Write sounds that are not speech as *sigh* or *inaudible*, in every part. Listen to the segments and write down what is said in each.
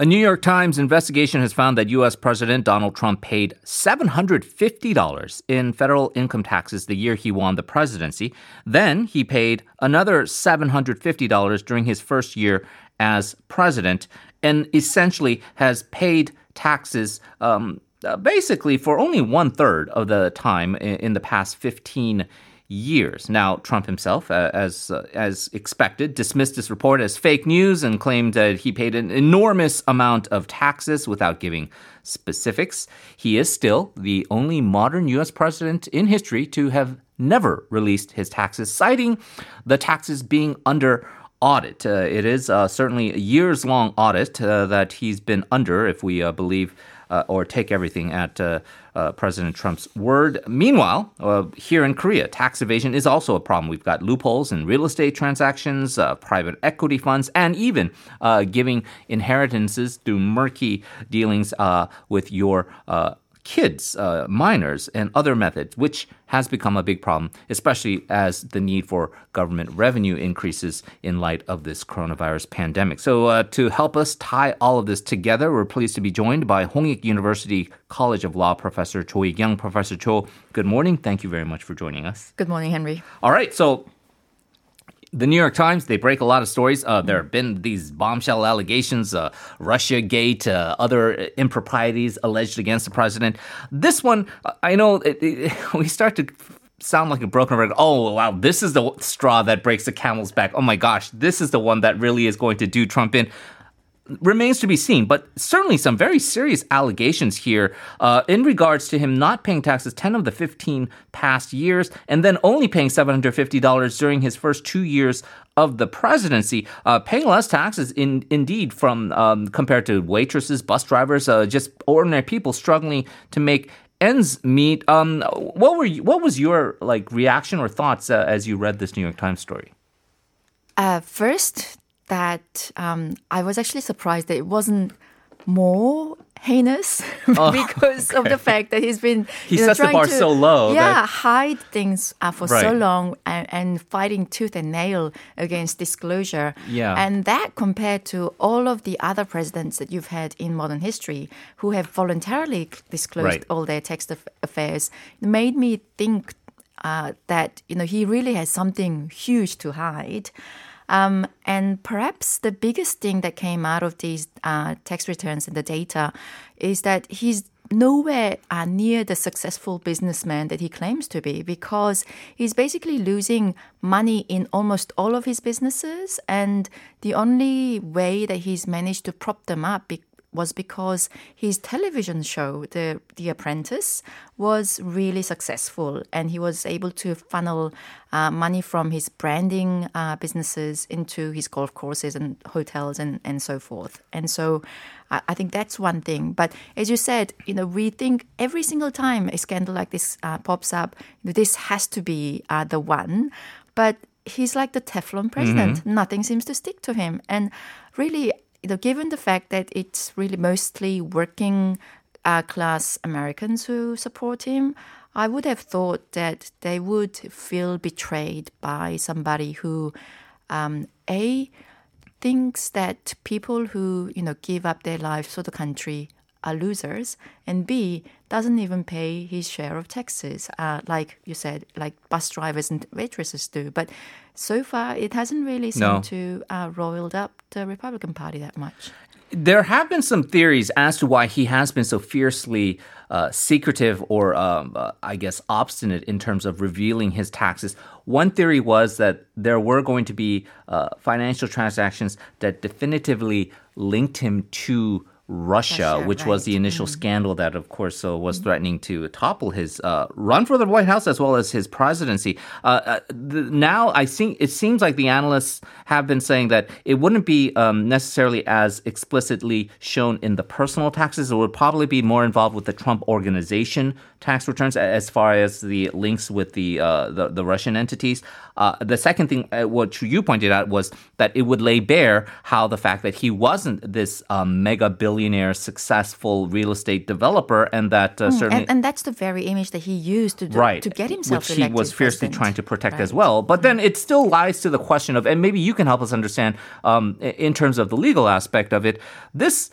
A New York Times investigation has found that U.S. President Donald Trump paid $750 in federal income taxes the year he won the presidency. Then he paid another $750 during his first year as president and essentially has paid taxes um, uh, basically for only one third of the time in, in the past 15 years. Now, Trump himself, uh, as uh, as expected, dismissed this report as fake news and claimed that he paid an enormous amount of taxes without giving specifics. He is still the only modern U.S. president in history to have never released his taxes, citing the taxes being under audit. Uh, it is uh, certainly a years long audit uh, that he's been under, if we uh, believe uh, or take everything at uh, uh, President Trump's word. Meanwhile, uh, here in Korea, tax evasion is also a problem. We've got loopholes in real estate transactions, private equity funds, and even giving inheritances through murky dealings with your kids, uh, minors, and other methods, which has become a big problem, especially as the need for government revenue increases in light of this coronavirus pandemic. So, uh, to help us tie all of this together, we're pleased to be joined by Hongik University College of Law professor Cho Heekyung. Professor Cho, good morning. Thank you very much for joining us. Good morning, Henry. All right, so the New York Times, they break a lot of stories. Uh, there have been these bombshell allegations, uh, Russia Gate, uh, other improprieties alleged against the president. This one, I know it, it, *laughs* we start to sound like a broken record. Oh, wow, this is the straw that breaks the camel's back. Oh my gosh, this is the one that really is going to do Trump in remains to be seen, but certainly some very serious allegations here uh, in regards to him not paying taxes 10 of the 15 past years and then only paying $750 during his first two years of the presidency, uh, paying less taxes in indeed from um, compared to waitresses, bus drivers, uh, just ordinary people struggling to make ends meet. Um, what were you, what was your like reaction or thoughts uh, as you read this New York Times story? Uh, first, that um, I was actually surprised that it wasn't more heinous *laughs* *laughs* oh, because okay. of the fact that he's been he you know, sets the bar to, so low yeah that... hide things uh, for right. so long and, and, fighting tooth and nail against disclosure yeah and that compared to all of the other presidents that you've had in modern history who have voluntarily disclosed right. all their tax affairs made me think uh, that you know he really has something huge to hide um, and perhaps the biggest thing that came out of these uh, tax returns and the data is that he's nowhere uh, near the successful businessman that he claims to be because he's basically losing money in almost all of his businesses. And the only way that he's managed to prop them up was because his television show, The The Apprentice, was really successful, and he was able to funnel uh, money from his branding uh, businesses into his golf courses and hotels and and so forth. And so, I, I, think that's one thing. But as you said, you know, we think every single time a scandal like this uh, pops up, this has to be uh, the one. But he's like the Teflon president. Mm-hmm. Nothing seems to stick to him, and really you know, given the fact that it's really mostly working uh, class Americans who support him, I would have thought that they would feel betrayed by somebody who, um, a, thinks that people who you know give up their lives for the country are losers, and B doesn't even pay his share of taxes, uh, like you said, like bus drivers and waitresses do. But so far, it hasn't really seemed no. to uh, roiled up the Republican Party that much. There have been some theories as to why he has been so fiercely uh, secretive or, um, uh, I guess, obstinate in terms of revealing his taxes. One theory was that there were going to be uh, financial transactions that definitively linked him to Russia, Russia which right. was the initial mm. scandal that, of course, uh, was mm. threatening to topple his uh, run for the White House as well as his presidency. Uh, uh, the, now, I think it seems like the analysts have been saying that it wouldn't be um, necessarily as explicitly shown in the personal taxes. It would probably be more involved with the Trump organization tax returns as far as the links with the uh, the, the, Russian entities. Uh, the second thing, what you pointed out, was that it would lay bare how the fact that he wasn't this um, mega billion billionaire, successful real estate developer, and that uh, mm, certainly and, and, that's the very image that he used to do, right, to get himself which he was fiercely president. trying to protect right. as well. But then it still lies to the question of, and maybe you can help us understand um, in terms of the legal aspect of it. This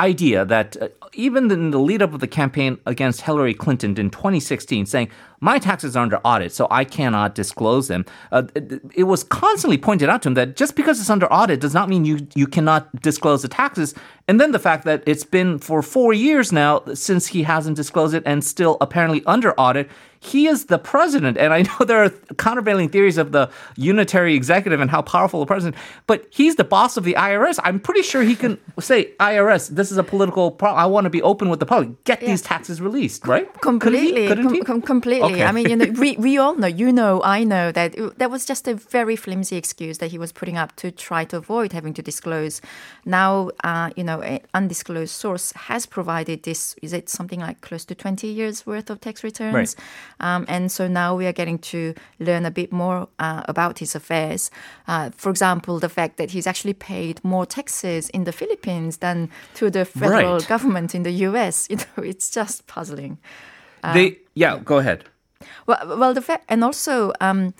idea that uh, even in the lead up of the campaign against Hillary Clinton in 2016, saying, my taxes are under audit, so I cannot disclose them. Uh, it, it, was constantly pointed out to him that just because it's under audit does not mean you, you cannot disclose the taxes. And then the fact that it's been for four years now since he hasn't disclosed it and still apparently under audit he is the president. And I know *laughs* there are countervailing theories of the unitary executive and how powerful the president, but he's the boss of the IRS. I'm pretty sure he can *laughs* say, IRS, this is a political problem. I want to be open with the public. Get yeah. these taxes released, right? Completely. Could he, com- completely. Okay. I mean, you know, we, we all know, you know, I know that that was just a very flimsy excuse that he was putting up to try to avoid having to disclose. Now, uh, you know, an undisclosed source has provided this, is it something like close to 20 years worth of tax returns? Right. Um, and so now we are getting to learn a bit more uh, about his affairs. Uh, for example, the fact that he's actually paid more taxes in the Philippines than to the federal right. government in the US. *laughs* You know, it's just puzzling. Um, they, yeah, go ahead. Well, well, the fact, and also um,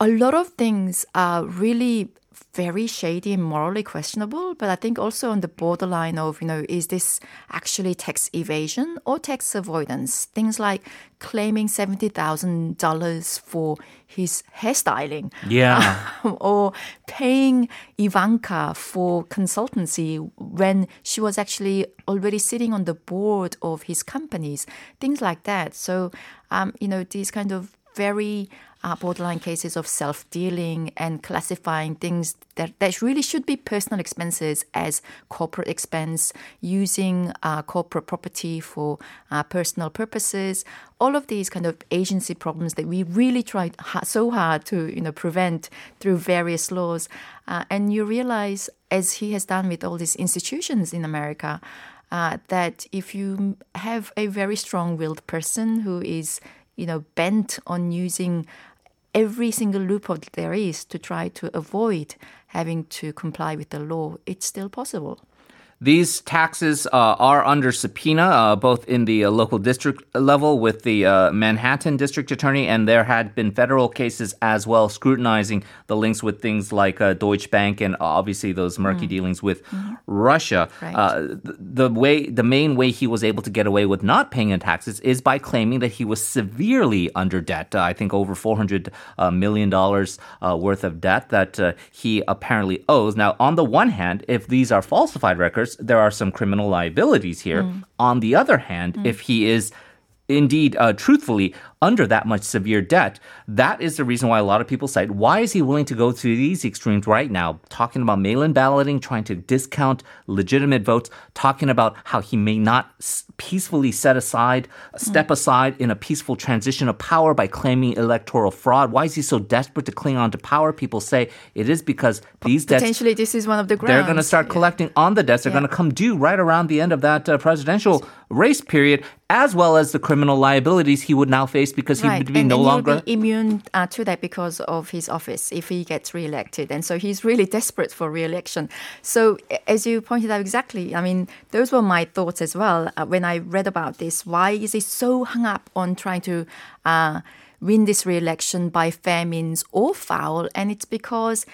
a lot of things are really very shady and morally questionable, but I think also on the borderline of, you know, is this actually tax evasion or tax avoidance? Things like claiming $70,000 for his hairstyling. Yeah. *laughs* or paying Ivanka for consultancy when she was actually already sitting on the board of his companies. Things like that. So, um, you know, these kind of very uh, borderline cases of self dealing and classifying things that, that really should be personal expenses as corporate expense, using uh, corporate property for uh, personal purposes. All of these kind of agency problems that we really tried so hard to you know prevent through various laws, uh, and you realize as he has done with all these institutions in America. Uh, that if you have a very strong-willed person who is you know, bent on using every single loophole there is to try to avoid having to comply with the law, it's still possible. These taxes uh, are under subpoena, uh, both in the uh, local district level with the uh, Manhattan district attorney, and there had been federal cases as well scrutinizing the links with things like uh, Deutsche Bank and obviously those murky mm. dealings with mm. Russia. Right. Uh, the way, the main way he was able to get away with not paying in taxes is by claiming that he was severely under debt. I think over four hundred million dollars worth of debt that he apparently owes. Now, on the one hand, if these are falsified records there are some criminal liabilities here. Mm. On the other hand, mm. if he is indeed uh, truthfully under that much severe debt. That is the reason why a lot of people cite why is he willing to go to these extremes right now, talking about mail in balloting, trying to discount legitimate votes, talking about how he may not peacefully set aside, step aside in a peaceful transition of power by claiming electoral fraud. Why is he so desperate to cling on to power? People say it is because these debts. Potentially, this is one of the grounds. They're going to start collecting yeah. on the debts. They're yeah. going to come due right around the end of that uh, presidential race period, as well as the criminal liabilities he would now face because he right. would be and, no and longer be immune uh, to that because of his office if he gets reelected, and so he's really desperate for reelection. So, as you pointed out exactly, I mean, those were my thoughts as well uh, when I read about this. Why is he so hung up on trying to? Uh, win this re-election by fair means or foul, and it's because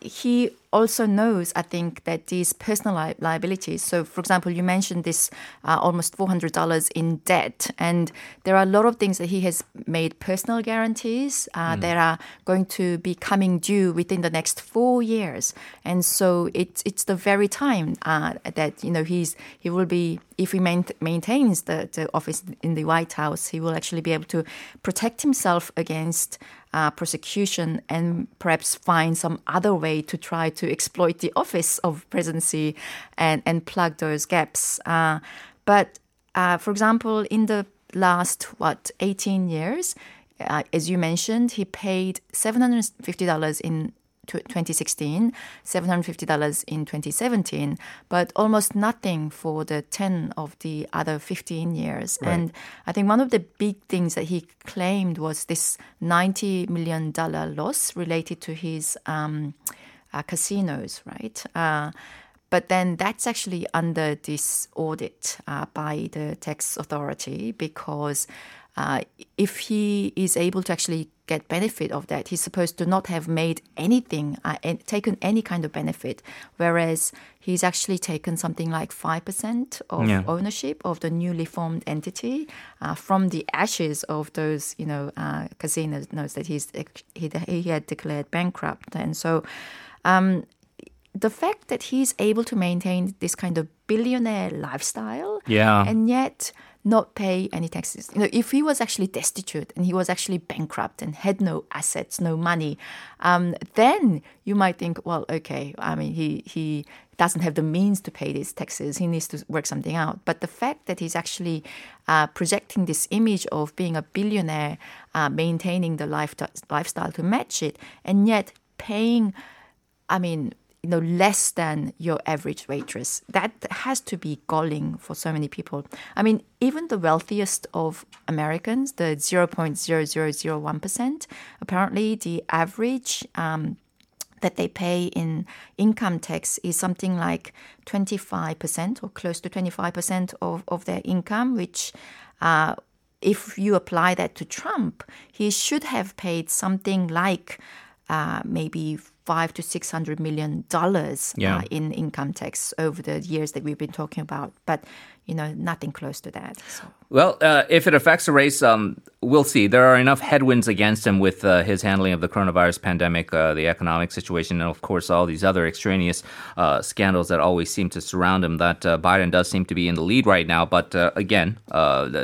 he also knows, I think, that these personal li- liabilities. So, for example, you mentioned this uh, almost $400 in debt, and there are a lot of things that he has made personal guarantees uh, mm. that are going to be coming due within the next four years. And so it's it's the very time uh, that you know he's he will be if he main- maintains the, the office in the White House, he will actually be able to protect himself against uh, prosecution and perhaps find some other way to try to exploit the office of presidency and, and plug those gaps. Uh, but uh, for example, in the last, what, 18 years, uh, as you mentioned, he paid $750 in 2016, $750 in 2017, but almost nothing for the 10 of the other 15 years. Right. And I think one of the big things that he claimed was this $90 million loss related to his um, uh, casinos, right? Uh, but then that's actually under this audit uh, by the tax authority because uh, if he is able to actually get benefit of that. He's supposed to not have made anything, uh, taken any kind of benefit, whereas he's actually taken something like 5% of yeah. ownership of the newly formed entity uh, from the ashes of those, you know, uh, casinos that he's, he, he had declared bankrupt. And so um, the fact that he's able to maintain this kind of billionaire lifestyle yeah. and yet not pay any taxes. You know, if he was actually destitute and he was actually bankrupt and had no assets, no money, um, then you might think, well, okay, I mean, he he doesn't have the means to pay these taxes. He needs to work something out. But the fact that he's actually uh, projecting this image of being a billionaire, uh, maintaining the life lifestyle to match it, and yet paying, I mean, you know less than your average waitress. That has to be galling for so many people. I mean even the wealthiest of americans the 0.0001% apparently the average um, that they pay in income tax is something like 25% or close to 25% of, of their income which uh, if you apply that to trump he should have paid something like uh, maybe five to six hundred million dollars yeah. uh, in income tax over the years that we've been talking about. But you know, nothing close to that. So. Well, uh, if it affects the race, um, we'll see. There are enough headwinds against him with uh, his handling of the coronavirus pandemic, uh, the economic situation, and of course all these other extraneous uh, scandals that always seem to surround him. That uh, Biden does seem to be in the lead right now. But uh, again,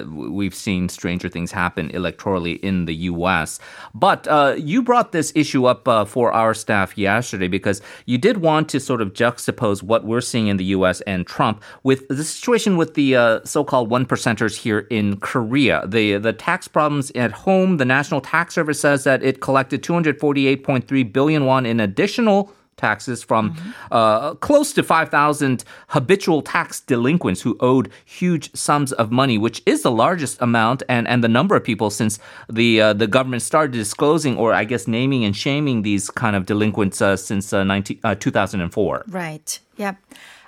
we've seen stranger things happen electorally in the U.S. But you brought this issue up for our staff yesterday because you did want to sort of juxtapose what we're seeing in the U.S. and Trump with the situation with the uh, so-called one percenters here in Korea. The the tax problems at home. The National Tax Service says that it collected 248.3 billion won in additional taxes from mm-hmm. uh, close to 5,000 habitual tax delinquents who owed huge sums of money, which is the largest amount and, and the number of people since the uh, the government started disclosing or I guess naming and shaming these kind of delinquents uh, since uh, 19, uh, 2004. Right. Yeah.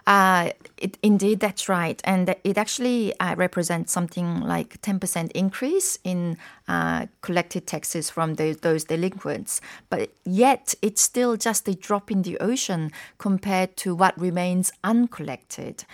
Uh, it, indeed, that's right. And it actually uh, represents something like 10% increase in uh, collected taxes from the, those delinquents. But yet, it's still just a drop in the ocean compared to what remains uncollected.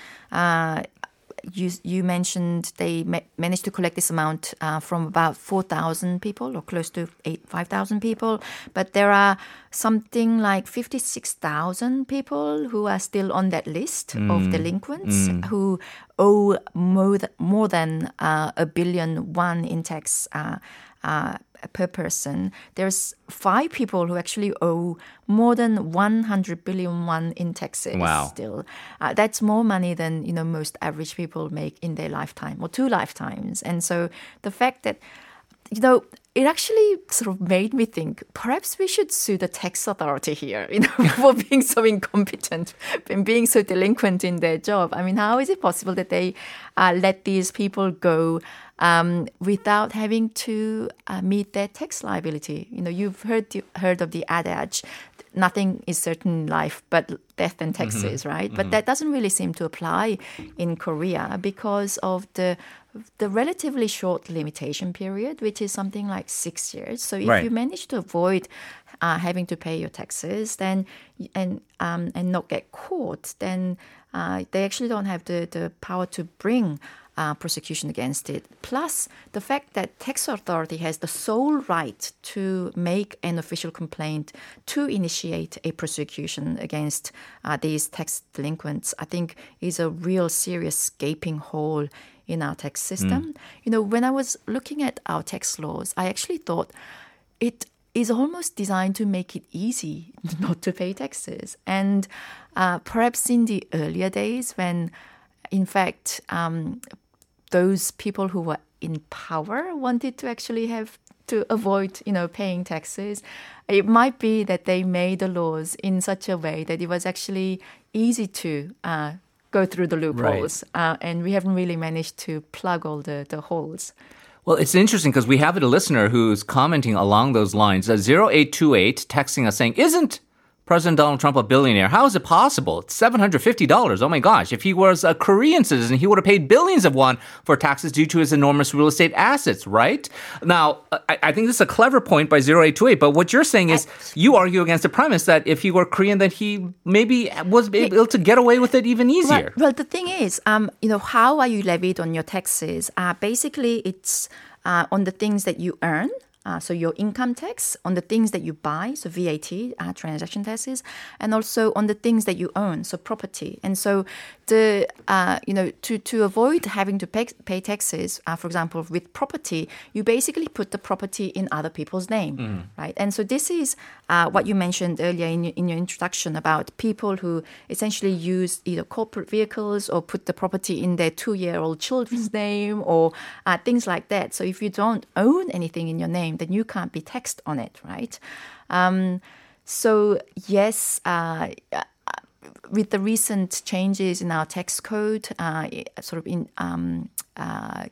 You you mentioned they ma- managed to collect this amount uh, from about four thousand people or close to eight five thousand people, but there are something like fifty six thousand people who are still on that list mm. of delinquents mm. who owe more, th- more than uh, a billion won in tax. Uh, uh per person. There's five people who actually owe more than 100 billion won in taxes. Wow. Still, uh, that's more money than you know most average people make in their lifetime or two lifetimes. And so the fact that you know, it actually sort of made me think perhaps we should sue the tax authority here, *laughs* you know, *laughs* for being so incompetent and being so delinquent in their job. I mean, how is it possible that they uh, let these people go um, without having to uh, meet their tax liability. You know, you've heard heard of the adage, nothing is certain in life but death and taxes, mm-hmm. right? Mm-hmm. But that doesn't really seem to apply in Korea because of the the relatively short limitation period, which is something like six years. So if right. you manage to avoid uh, having to pay your taxes, then and um, and not get caught, then uh, they actually don't have the, the power to bring uh, prosecution against it. Plus, the fact that tax authority has the sole right to make an official complaint to initiate a prosecution against uh, these tax delinquents, I think, is a real serious gaping hole in our tax system. Mm. You know, when I was looking at our tax laws, I actually thought it is almost designed to make it easy *laughs* not to pay taxes. And uh, perhaps in the earlier days when in fact, um, those people who were in power wanted to actually have to avoid, you know, paying taxes. It might be that they made the laws in such a way that it was actually easy to uh, go through the loopholes, right. uh, and we haven't really managed to plug all the, the holes. Well, it's interesting because we have a listener who's commenting along those lines. Uh, 0828 texting us saying, Isn't President Donald Trump a billionaire? How is it possible? It's $750. Oh my gosh. If he was a Korean citizen, he would have paid billions of won for taxes due to his enormous real estate assets, right? Now, I, I think this is a clever point by 0828, but what you're saying is you argue against the premise that if he were Korean, then he maybe was able to get away with it even easier. Well, well the thing is, um, you know, how are you levied on your taxes? Uh, basically, it's uh, on the things that you earn. Uh, so your income tax on the things that you buy, so VAT, uh, transaction taxes, and also on the things that you own, so property. And so the uh, you know to to avoid having to pay, pay taxes, uh, for example, with property, you basically put the property in other people's name, mm. right? And so this is uh, what you mentioned earlier in your, in your introduction about people who essentially use either corporate vehicles or put the property in their two year old children's *laughs* name or uh, things like that. So if you don't own anything in your name then you can't be taxed on it, right? Um, so yes, uh, with the recent changes in our tax code, uh, sort of in um, uh,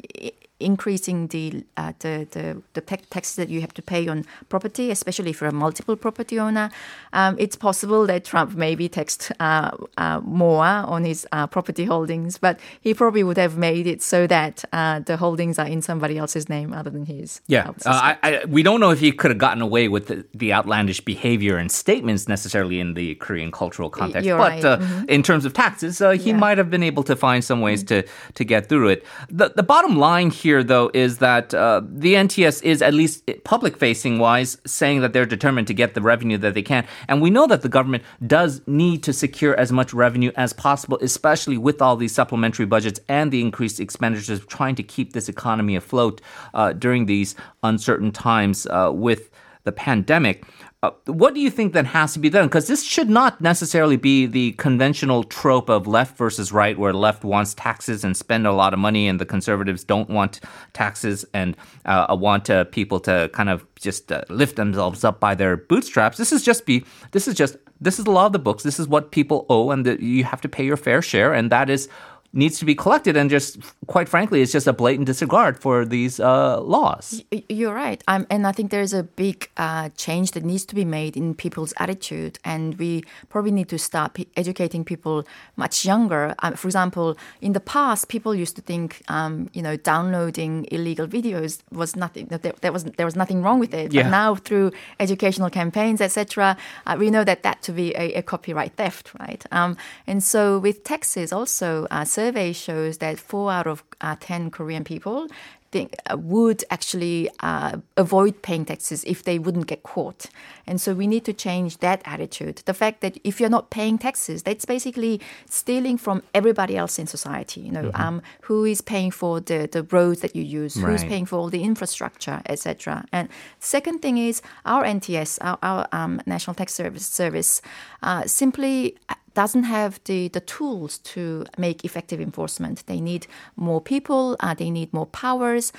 increasing the, uh, the, the, the taxes that you have to pay on property, especially if you're a multiple property owner, um, it's possible that Trump maybe taxed uh, uh, more on his uh, property holdings, but he probably would have made it so that uh, the holdings are in somebody else's name other than his. Yeah, I, I, we don't know if he could have gotten away with the, the, outlandish behavior and statements necessarily in the Korean cultural context, You're but right. mm-hmm. in terms of taxes, he yeah. might have been able to find some ways mm-hmm. to to get through it. The the bottom line here here, though, is that uh, the NTS is at least public facing wise saying that they're determined to get the revenue that they can. And we know that the government does need to secure as much revenue as possible, especially with all these supplementary budgets and the increased expenditures of trying to keep this economy afloat uh, during these uncertain times uh, with the pandemic. Uh, what do you think then has to be done? Because this should not necessarily be the conventional trope of left versus right, where left wants taxes and spend a lot of money, and the conservatives don't want taxes and uh, want uh, people to kind of just uh, lift themselves up by their bootstraps. This is just be. This is just. This is the law of the books. This is what people owe, and the, you have to pay your fair share, and that is needs to be collected and just quite frankly it's just a blatant disregard for these uh, laws. You're right. Um, and i think there's a big uh, change that needs to be made in people's attitude and we probably need to start educating people much younger. Um, for example in the past people used to think um, you know downloading illegal videos was nothing there, there, was there was nothing wrong with it. Yeah. but now through educational campaigns etc uh, we know that that to be a, a copyright theft right? Um, and so with taxes also uh, survey shows that four out of uh, 10 Korean people think, uh, would actually uh, avoid paying taxes if they wouldn't get caught. And so we need to change that attitude. The fact that if you're not paying taxes, that's basically stealing from everybody else in society. You know, mm-hmm. um, who is paying for the, the roads that you use? Right. Who's paying for all the infrastructure, etc. And second thing is our NTS, our, our um, National Tax Service, service uh, simply doesn't have the, the tools to make effective enforcement. They need more people, uh, they need more powers.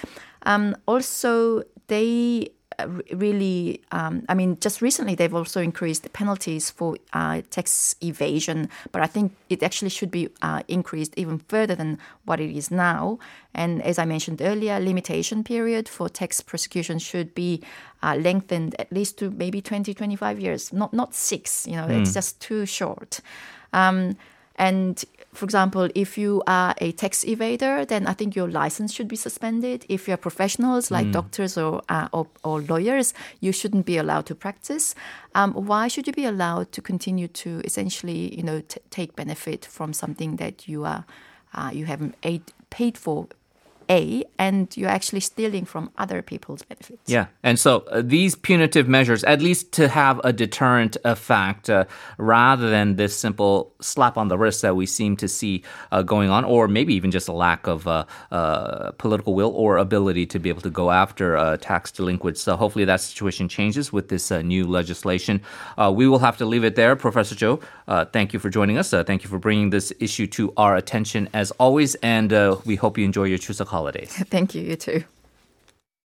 Um, also, they really, um, I mean, just recently they've also increased the penalties for uh, tax evasion, but I think it actually should be uh, increased even further than what it is now. And as I mentioned earlier, limitation period for tax prosecution should be uh, lengthened at least to maybe 20, 25 years, not not six. You know, mm. it's hmm. just too short. Um, and for example, if you are a tax evader, then I think your license should be suspended. If you're professionals like mm. doctors or, uh, or, or lawyers, you shouldn't be allowed to practice. Um, why should you be allowed to continue to essentially, you know, t- take benefit from something that you are uh, you haven't paid for a, and you're actually stealing from other people's benefits. Yeah. And so uh, these punitive measures, at least to have a deterrent effect, uh, rather than this simple slap on the wrist that we seem to see uh, going on, or maybe even just a lack of uh, uh, political will or ability to be able to go after uh, tax delinquents. So hopefully that situation changes with this new legislation. we will have to leave it there. Professor Cho, thank you for joining us. thank you for bringing this issue to our attention as always. And we hope you enjoy your Chuseok holidays. *laughs* Thank you. You too.